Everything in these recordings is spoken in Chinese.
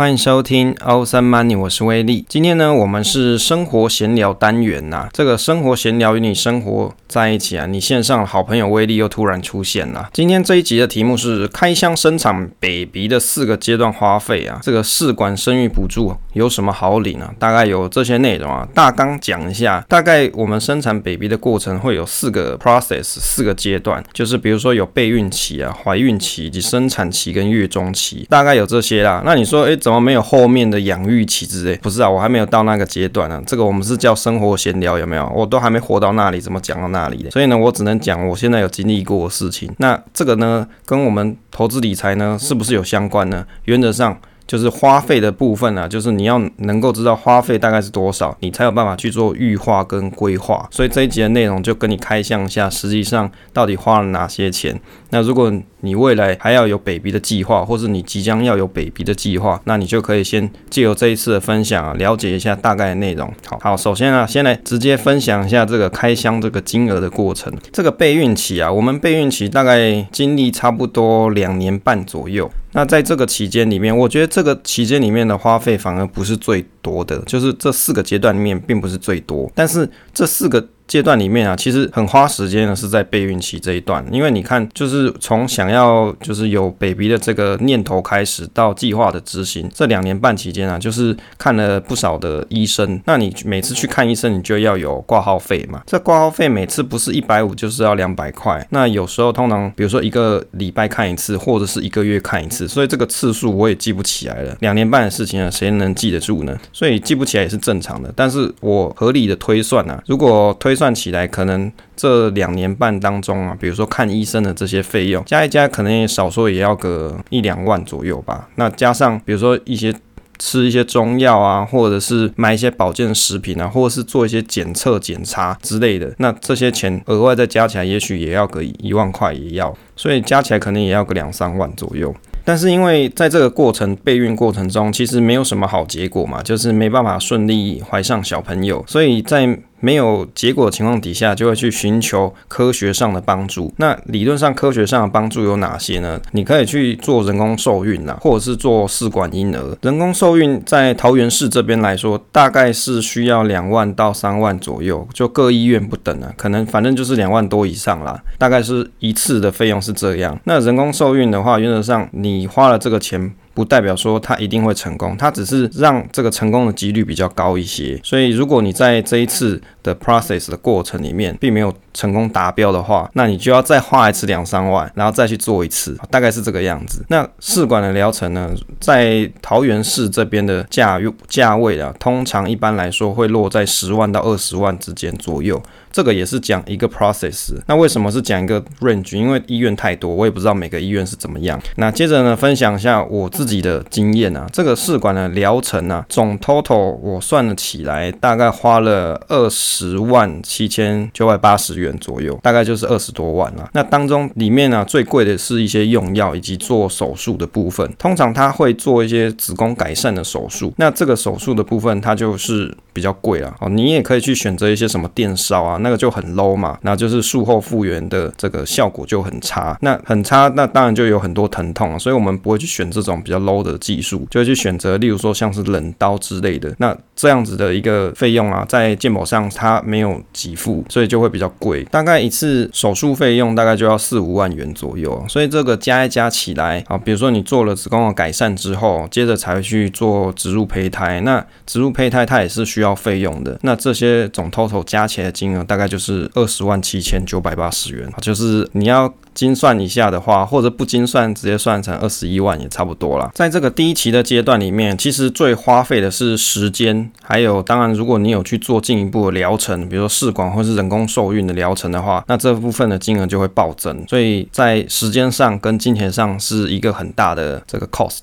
欢迎收听 All Some Money，我是威力。今天呢，我们是生活闲聊单元呐、这个生活闲聊与你生活在一起啊，你线上好朋友威力又突然出现了。今天这一集的题目是开箱生产 Baby 的四个阶段花费啊。这个试管生育补助有什么好领啊？大概有这些内容啊。大纲讲一下，大概我们生产 Baby 的过程会有四个 process，四个阶段，就是比如说有备孕期啊、怀孕期以及生产期跟月中期，大概有这些啦。那你说，哎，怎怎么没有后面的养育期之类？不是啊，我还没有到那个阶段呢、啊。这个我们是叫生活闲聊，有没有？我都还没活到那里，怎么讲到那里的？所以呢，我只能讲我现在有经历过的事情。那这个呢，跟我们投资理财呢，是不是有相关呢？原则上。就是花费的部分啊，就是你要能够知道花费大概是多少，你才有办法去做预划跟规划。所以这一集的内容就跟你开箱一下，实际上到底花了哪些钱。那如果你未来还要有 baby 的计划，或是你即将要有 baby 的计划，那你就可以先借由这一次的分享啊，了解一下大概的内容。好，好，首先啊，先来直接分享一下这个开箱这个金额的过程。这个备孕期啊，我们备孕期大概经历差不多两年半左右。那在这个期间里面，我觉得这个期间里面的花费反而不是最多的，就是这四个阶段里面并不是最多，但是这四个。阶段里面啊，其实很花时间的是在备孕期这一段，因为你看，就是从想要就是有 baby 的这个念头开始，到计划的执行，这两年半期间啊，就是看了不少的医生。那你每次去看医生，你就要有挂号费嘛。这挂号费每次不是一百五，就是要两百块。那有时候通常，比如说一个礼拜看一次，或者是一个月看一次，所以这个次数我也记不起来了。两年半的事情啊，谁能记得住呢？所以记不起来也是正常的。但是我合理的推算啊，如果推算起来，可能这两年半当中啊，比如说看医生的这些费用，加一加，可能也少说也要个一两万左右吧。那加上比如说一些吃一些中药啊，或者是买一些保健食品啊，或者是做一些检测检查之类的，那这些钱额外再加起来，也许也要个一万块也要，所以加起来可能也要个两三万左右。但是因为在这个过程备孕过程中，其实没有什么好结果嘛，就是没办法顺利怀上小朋友，所以在没有结果的情况底下，就会去寻求科学上的帮助。那理论上科学上的帮助有哪些呢？你可以去做人工受孕啦，或者是做试管婴儿。人工受孕在桃园市这边来说，大概是需要两万到三万左右，就各医院不等啊，可能反正就是两万多以上啦。大概是一次的费用是这样。那人工受孕的话，原则上你花了这个钱。不代表说它一定会成功，它只是让这个成功的几率比较高一些。所以，如果你在这一次的 process 的过程里面并没有成功达标的话，那你就要再花一次两三万，然后再去做一次，大概是这个样子。那试管的疗程呢，在桃园市这边的价价位啊，通常一般来说会落在十万到二十万之间左右。这个也是讲一个 process。那为什么是讲一个 range？因为医院太多，我也不知道每个医院是怎么样。那接着呢，分享一下我自己己的经验啊。这个试管的疗程啊，总 total 我算了起来，大概花了二十万七千九百八十元左右，大概就是二十多万了。那当中里面呢、啊，最贵的是一些用药以及做手术的部分。通常他会做一些子宫改善的手术，那这个手术的部分它就是比较贵了。哦，你也可以去选择一些什么电烧啊。那个就很 low 嘛，那就是术后复原的这个效果就很差，那很差，那当然就有很多疼痛，所以我们不会去选这种比较 low 的技术，就会去选择，例如说像是冷刀之类的，那这样子的一个费用啊，在健保上它没有给付，所以就会比较贵，大概一次手术费用大概就要四五万元左右，所以这个加一加起来啊，比如说你做了子宫的改善之后，接着才会去做植入胚胎，那植入胚胎它也是需要费用的，那这些总 total 加起来的金额。大概就是二十万七千九百八十元，就是你要精算一下的话，或者不精算，直接算成二十一万也差不多了。在这个第一期的阶段里面，其实最花费的是时间，还有当然，如果你有去做进一步的疗程，比如说试管或是人工受孕的疗程的话，那这部分的金额就会暴增，所以在时间上跟金钱上是一个很大的这个 cost。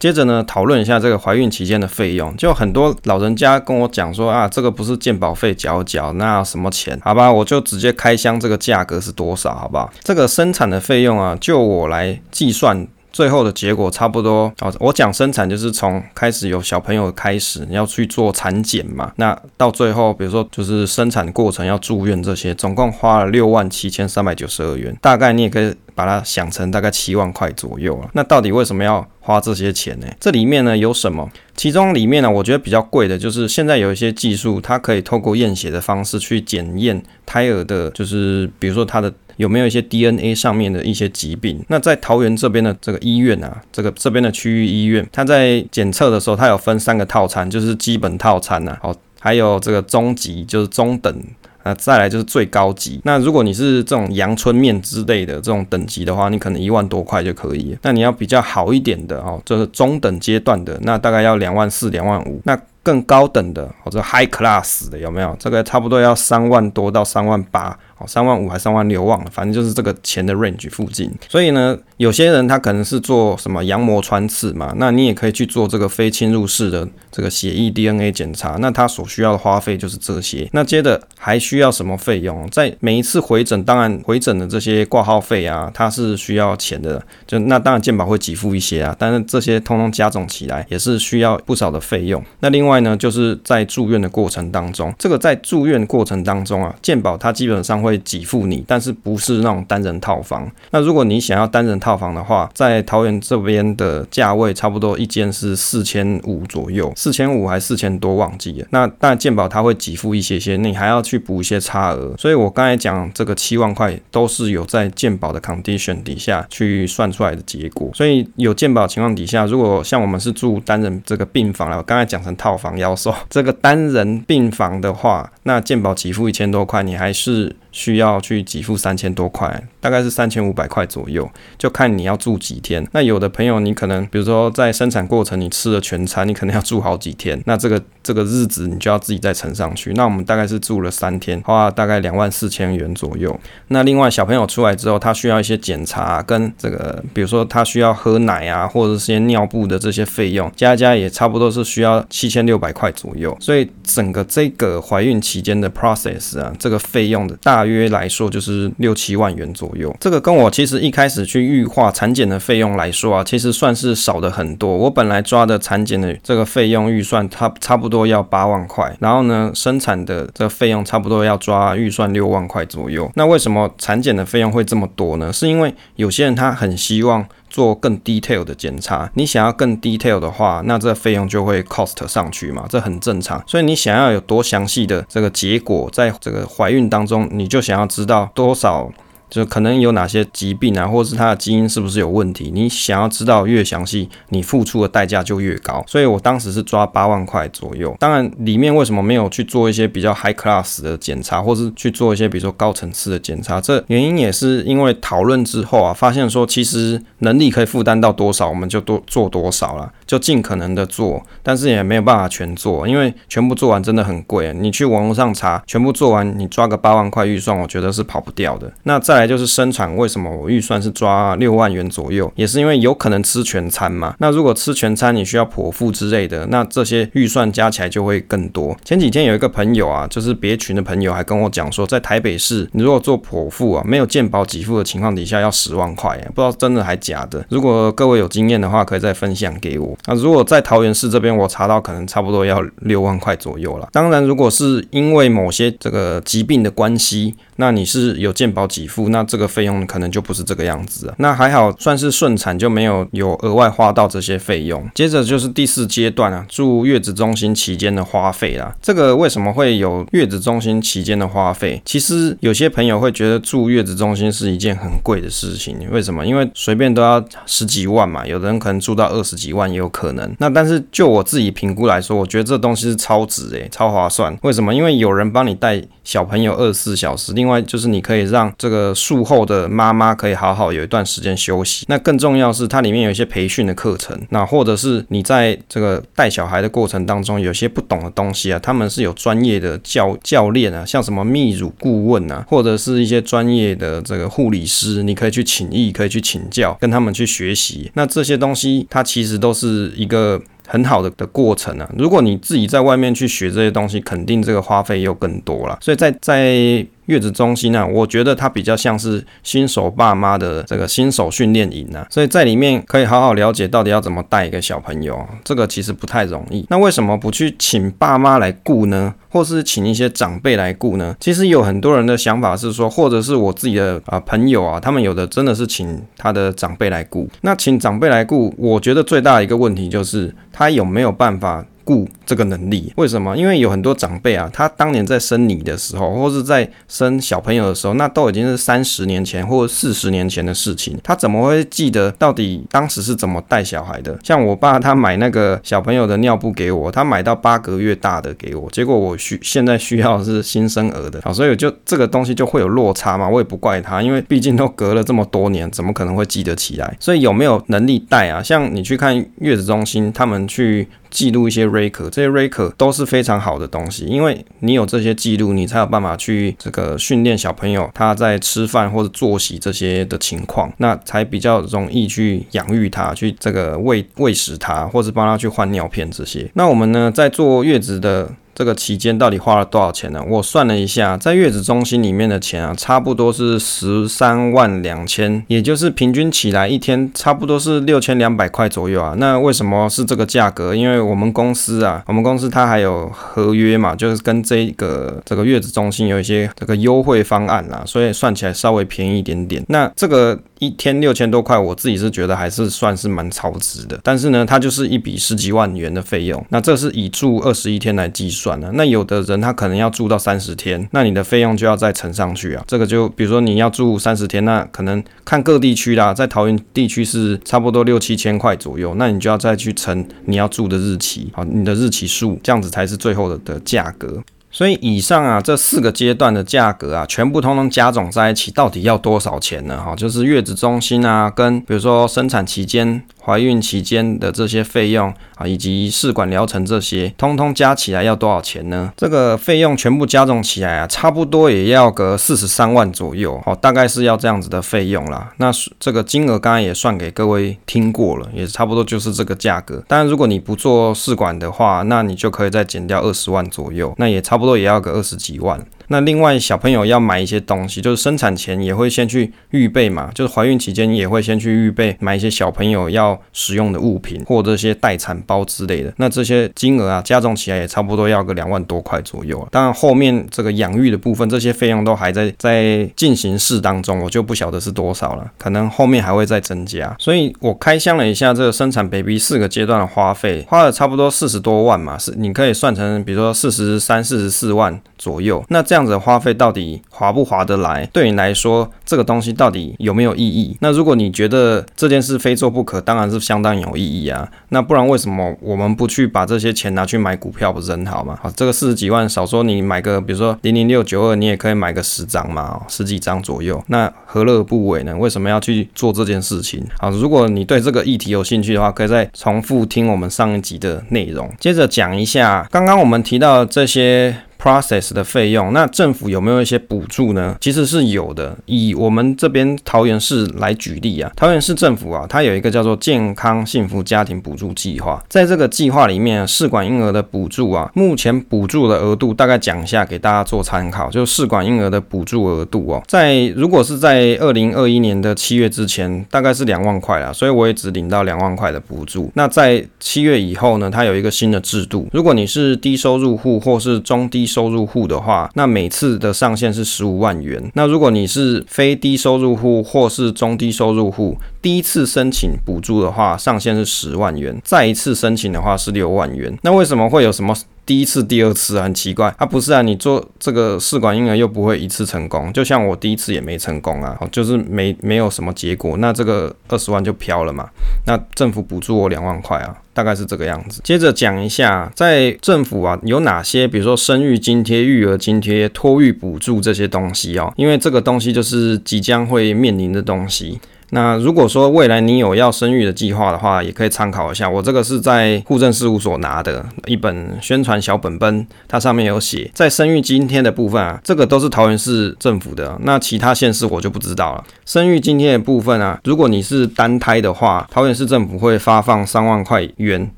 接着呢，讨论一下这个怀孕期间的费用。就很多老人家跟我讲说啊，这个不是健保费缴缴，那什么钱？好吧，我就直接开箱这个价格是多少，好不好？这个生产的费用啊，就我来计算。最后的结果差不多啊，我讲生产就是从开始有小朋友开始，你要去做产检嘛，那到最后比如说就是生产过程要住院这些，总共花了六万七千三百九十二元，大概你也可以把它想成大概七万块左右了。那到底为什么要花这些钱呢？这里面呢有什么？其中里面呢，我觉得比较贵的就是现在有一些技术，它可以透过验血的方式去检验胎儿的，就是比如说它的。有没有一些 DNA 上面的一些疾病？那在桃园这边的这个医院啊，这个这边的区域医院，它在检测的时候，它有分三个套餐，就是基本套餐呐，好，还有这个中级，就是中等，那，再来就是最高级。那如果你是这种阳春面之类的这种等级的话，你可能一万多块就可以。那你要比较好一点的哦，就是中等阶段的，那大概要两万四、两万五。那更高等的，或者 high class 的有没有？这个差不多要三万多到三万八。三万五还三万六忘了，反正就是这个钱的 range 附近。所以呢，有些人他可能是做什么羊膜穿刺嘛，那你也可以去做这个非侵入式的这个血液 DNA 检查。那他所需要的花费就是这些。那接着还需要什么费用？在每一次回诊，当然回诊的这些挂号费啊，它是需要钱的。就那当然健保会给付一些啊，但是这些通通加总起来也是需要不少的费用。那另外呢，就是在住院的过程当中，这个在住院过程当中啊，健保它基本上会。会给付你，但是不是那种单人套房。那如果你想要单人套房的话，在桃园这边的价位差不多一间是四千五左右，四千五还是四千多忘记了。那但健保它会给付一些些，你还要去补一些差额。所以我刚才讲这个七万块都是有在健保的 condition 底下去算出来的结果。所以有健保情况底下，如果像我们是住单人这个病房了，我刚才讲成套房要收这个单人病房的话，那健保给付一千多块，你还是。需要去给付三千多块，大概是三千五百块左右，就看你要住几天。那有的朋友，你可能比如说在生产过程你吃了全餐，你可能要住好几天，那这个这个日子你就要自己再乘上去。那我们大概是住了三天，花大概两万四千元左右。那另外小朋友出来之后，他需要一些检查跟这个，比如说他需要喝奶啊，或者是些尿布的这些费用，加加也差不多是需要七千六百块左右。所以整个这个怀孕期间的 process 啊，这个费用的大。大约来说就是六七万元左右，这个跟我其实一开始去预化产检的费用来说啊，其实算是少的很多。我本来抓的产检的这个费用预算，差差不多要八万块，然后呢，生产的这个费用差不多要抓预算六万块左右。那为什么产检的费用会这么多呢？是因为有些人他很希望。做更 detail 的检查，你想要更 detail 的话，那这费用就会 cost 上去嘛，这很正常。所以你想要有多详细的这个结果，在这个怀孕当中，你就想要知道多少。就可能有哪些疾病啊，或者是他的基因是不是有问题？你想要知道越详细，你付出的代价就越高。所以我当时是抓八万块左右。当然，里面为什么没有去做一些比较 high class 的检查，或是去做一些比如说高层次的检查？这原因也是因为讨论之后啊，发现说其实能力可以负担到多少，我们就多做多少了，就尽可能的做，但是也没有办法全做，因为全部做完真的很贵。你去网络上查，全部做完，你抓个八万块预算，我觉得是跑不掉的。那再来就是生产，为什么我预算是抓六万元左右？也是因为有可能吃全餐嘛。那如果吃全餐，你需要剖腹之类的，那这些预算加起来就会更多。前几天有一个朋友啊，就是别群的朋友还跟我讲说，在台北市，你如果做剖腹啊，没有健保给付的情况底下，要十万块，不知道真的还假的。如果各位有经验的话，可以再分享给我。那如果在桃园市这边，我查到可能差不多要六万块左右了。当然，如果是因为某些这个疾病的关系，那你是有健保给付，那这个。费用可能就不是这个样子，那还好算是顺产，就没有有额外花到这些费用。接着就是第四阶段啊，住月子中心期间的花费啦。这个为什么会有月子中心期间的花费？其实有些朋友会觉得住月子中心是一件很贵的事情，为什么？因为随便都要十几万嘛，有的人可能住到二十几万也有可能。那但是就我自己评估来说，我觉得这东西是超值诶，超划算。为什么？因为有人帮你带小朋友二十四小时，另外就是你可以让这个术后的妈妈可以好好有一段时间休息。那更重要是它里面有一些培训的课程，那或者是你在这个带小孩的过程当中，有些不懂的东西啊，他们是有专业的教教练啊，像什么泌乳顾问啊，或者是一些专业的这个护理师，你可以去请益，可以去请教，跟他们去学习。那这些东西它其实都是一个。很好的的过程啊，如果你自己在外面去学这些东西，肯定这个花费又更多了。所以在在月子中心呢，我觉得它比较像是新手爸妈的这个新手训练营啊，所以在里面可以好好了解到底要怎么带一个小朋友，这个其实不太容易。那为什么不去请爸妈来顾呢？或是请一些长辈来顾呢？其实有很多人的想法是说，或者是我自己的啊、朋友啊，他们有的真的是请他的长辈来顾。那请长辈来顾，我觉得最大的一个问题就是他有没有办法。顾这个能力，为什么？因为有很多长辈啊，他当年在生你的时候，或是在生小朋友的时候，那都已经是三十年前或者四十年前的事情。他怎么会记得到底当时是怎么带小孩的？像我爸，他买那个小朋友的尿布给我，他买到八个月大的给我，结果我需现在需要是新生儿的，好，所以就这个东西就会有落差嘛。我也不怪他，因为毕竟都隔了这么多年，怎么可能会记得起来？所以有没有能力带啊？像你去看月子中心，他们去。记录一些 record，这些 record 都是非常好的东西，因为你有这些记录，你才有办法去这个训练小朋友他在吃饭或者作息这些的情况，那才比较容易去养育他，去这个喂喂食他，或者帮他去换尿片这些。那我们呢，在坐月子的。这个期间到底花了多少钱呢？我算了一下，在月子中心里面的钱啊，差不多是十三万两千，也就是平均起来一天差不多是六千两百块左右啊。那为什么是这个价格？因为我们公司啊，我们公司它还有合约嘛，就是跟这个这个月子中心有一些这个优惠方案啦，所以算起来稍微便宜一点点。那这个。一天六千多块，我自己是觉得还是算是蛮超值的。但是呢，它就是一笔十几万元的费用。那这是以住二十一天来计算的。那有的人他可能要住到三十天，那你的费用就要再乘上去啊。这个就比如说你要住三十天，那可能看各地区啦，在桃园地区是差不多六七千块左右，那你就要再去乘你要住的日期，好，你的日期数，这样子才是最后的的价格。所以以上啊，这四个阶段的价格啊，全部通通加总在一起，到底要多少钱呢？哈，就是月子中心啊，跟比如说生产期间。怀孕期间的这些费用啊，以及试管疗程这些，通通加起来要多少钱呢？这个费用全部加总起来啊，差不多也要个四十三万左右，哦，大概是要这样子的费用啦。那这个金额刚刚也算给各位听过了，也差不多就是这个价格。当然，如果你不做试管的话，那你就可以再减掉二十万左右，那也差不多也要个二十几万。那另外小朋友要买一些东西，就是生产前也会先去预备嘛，就是怀孕期间也会先去预备买一些小朋友要使用的物品或这些待产包之类的。那这些金额啊加总起来也差不多要个两万多块左右啊。当然后面这个养育的部分，这些费用都还在在进行式当中，我就不晓得是多少了，可能后面还会再增加。所以我开箱了一下这个生产 baby 四个阶段的花费，花了差不多四十多万嘛，是你可以算成比如说四十三、四十四万左右。那这样。子的花费到底划不划得来？对你来说，这个东西到底有没有意义？那如果你觉得这件事非做不可，当然是相当有意义啊。那不然为什么我们不去把这些钱拿去买股票，不是很好吗？好，这个四十几万，少说你买个，比如说零零六九二，你也可以买个十张嘛，十几张左右。那何乐不为呢？为什么要去做这件事情？好，如果你对这个议题有兴趣的话，可以再重复听我们上一集的内容。接着讲一下，刚刚我们提到这些。Process 的费用，那政府有没有一些补助呢？其实是有的。以我们这边桃园市来举例啊，桃园市政府啊，它有一个叫做健康幸福家庭补助计划。在这个计划里面，试管婴儿的补助啊，目前补助的额度大概讲一下给大家做参考，就是试管婴儿的补助额度哦，在如果是在二零二一年的七月之前，大概是两万块啦，所以我也只领到两万块的补助。那在七月以后呢，它有一个新的制度，如果你是低收入户或是中低收入户的话，那每次的上限是十五万元。那如果你是非低收入户或是中低收入户，第一次申请补助的话，上限是十万元；再一次申请的话是六万元。那为什么会有什么？第一次、第二次很奇怪，啊不是啊，你做这个试管婴儿又不会一次成功，就像我第一次也没成功啊，就是没没有什么结果，那这个二十万就飘了嘛。那政府补助我两万块啊，大概是这个样子。接着讲一下，在政府啊有哪些，比如说生育津贴、育儿津贴、托育补助这些东西哦，因为这个东西就是即将会面临的东西。那如果说未来你有要生育的计划的话，也可以参考一下。我这个是在户政事务所拿的一本宣传小本本，它上面有写，在生育津贴的部分啊，这个都是桃园市政府的，那其他县市我就不知道了。生育津贴的部分啊，如果你是单胎的话，桃园市政府会发放三万块元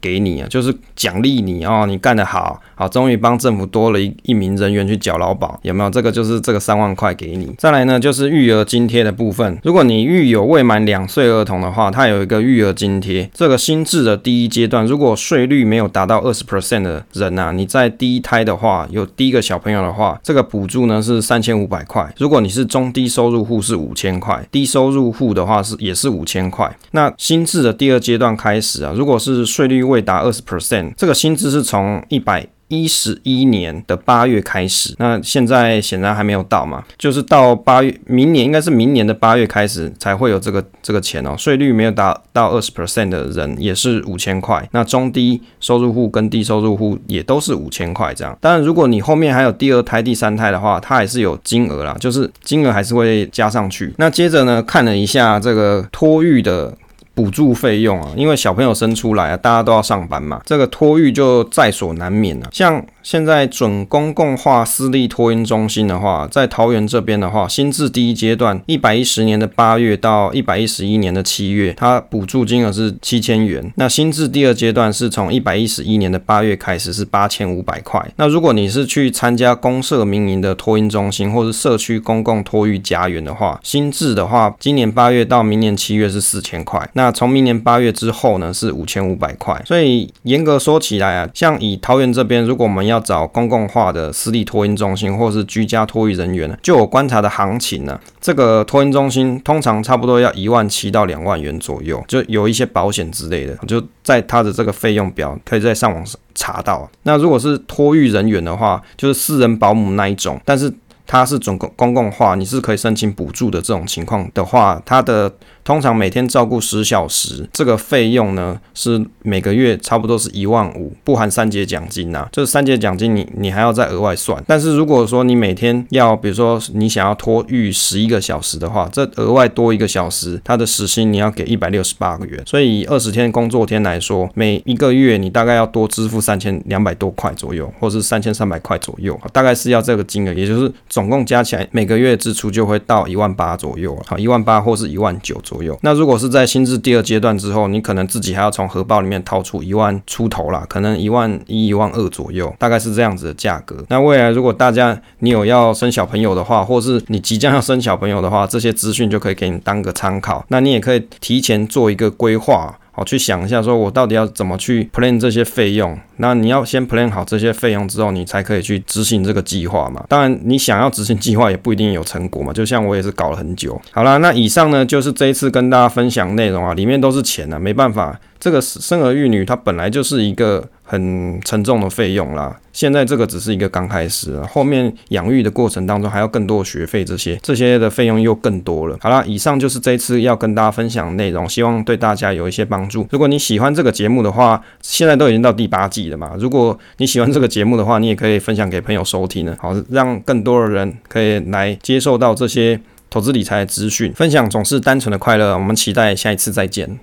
给你啊，就是奖励你哦，你干得好，好，终于帮政府多了一一名人员去缴劳保，有没有？这个就是这个三万块给你。再来呢，就是育儿津贴的部分，如果你育有未未满两岁儿童的话，它有一个育儿津贴。这个新制的第一阶段，如果税率没有达到二十 percent 的人呐、啊，你在第一胎的话，有第一个小朋友的话，这个补助呢是三千五百块。如果你是中低收入户是五千块，低收入户的话是也是五千块。那新制的第二阶段开始啊，如果是税率未达二十 percent，这个薪资是从一百。一十一年的八月开始，那现在显然还没有到嘛，就是到八月，明年应该是明年的八月开始才会有这个这个钱哦。税率没有达到二十 percent 的人也是五千块，那中低收入户跟低收入户也都是五千块这样。当然，如果你后面还有第二胎、第三胎的话，它还是有金额啦，就是金额还是会加上去。那接着呢，看了一下这个托育的。补助费用啊，因为小朋友生出来啊，大家都要上班嘛，这个托育就在所难免了。像现在准公共化私立托婴中心的话，在桃园这边的话，新制第一阶段，一百一十年的八月到一百一十一年的七月，它补助金额是七千元。那新制第二阶段是从一百一十一年的八月开始是八千五百块。那如果你是去参加公社民营的托婴中心或是社区公共托育家园的话，新制的话，今年八月到明年七月是四千块。那那从明年八月之后呢，是五千五百块。所以严格说起来啊，像以桃园这边，如果我们要找公共化的私立托婴中心或是居家托育人员，就我观察的行情呢，这个托婴中心通常差不多要一万七到两万元左右，就有一些保险之类的，就在它的这个费用表可以在上网查到。那如果是托育人员的话，就是私人保姆那一种，但是它是总公公共化，你是可以申请补助的这种情况的话，它的。通常每天照顾十小时，这个费用呢是每个月差不多是一万五，不含三节奖金呐、啊。就是三节奖金你你还要再额外算。但是如果说你每天要，比如说你想要托育十一个小时的话，这额外多一个小时，它的时薪你要给一百六十八个元。所以以二十天工作天来说，每一个月你大概要多支付三千两百多块左右，或是三千三百块左右，大概是要这个金额，也就是总共加起来每个月支出就会到一万八左右，好，一万八或是一万九左右。左右，那如果是在新制第二阶段之后，你可能自己还要从荷包里面掏出一万出头啦，可能一万一、一万二左右，大概是这样子的价格。那未来如果大家你有要生小朋友的话，或是你即将要生小朋友的话，这些资讯就可以给你当个参考。那你也可以提前做一个规划。好，去想一下，说我到底要怎么去 plan 这些费用？那你要先 plan 好这些费用之后，你才可以去执行这个计划嘛。当然，你想要执行计划也不一定有成果嘛。就像我也是搞了很久。好啦，那以上呢就是这一次跟大家分享内容啊，里面都是钱啊，没办法。这个生儿育女，它本来就是一个很沉重的费用啦。现在这个只是一个刚开始，后面养育的过程当中还要更多的学费，这些这些的费用又更多了。好啦，以上就是这一次要跟大家分享的内容，希望对大家有一些帮助。如果你喜欢这个节目的话，现在都已经到第八季了嘛。如果你喜欢这个节目的话，你也可以分享给朋友收听呢，好，让更多的人可以来接受到这些投资理财的资讯。分享总是单纯的快乐，我们期待下一次再见。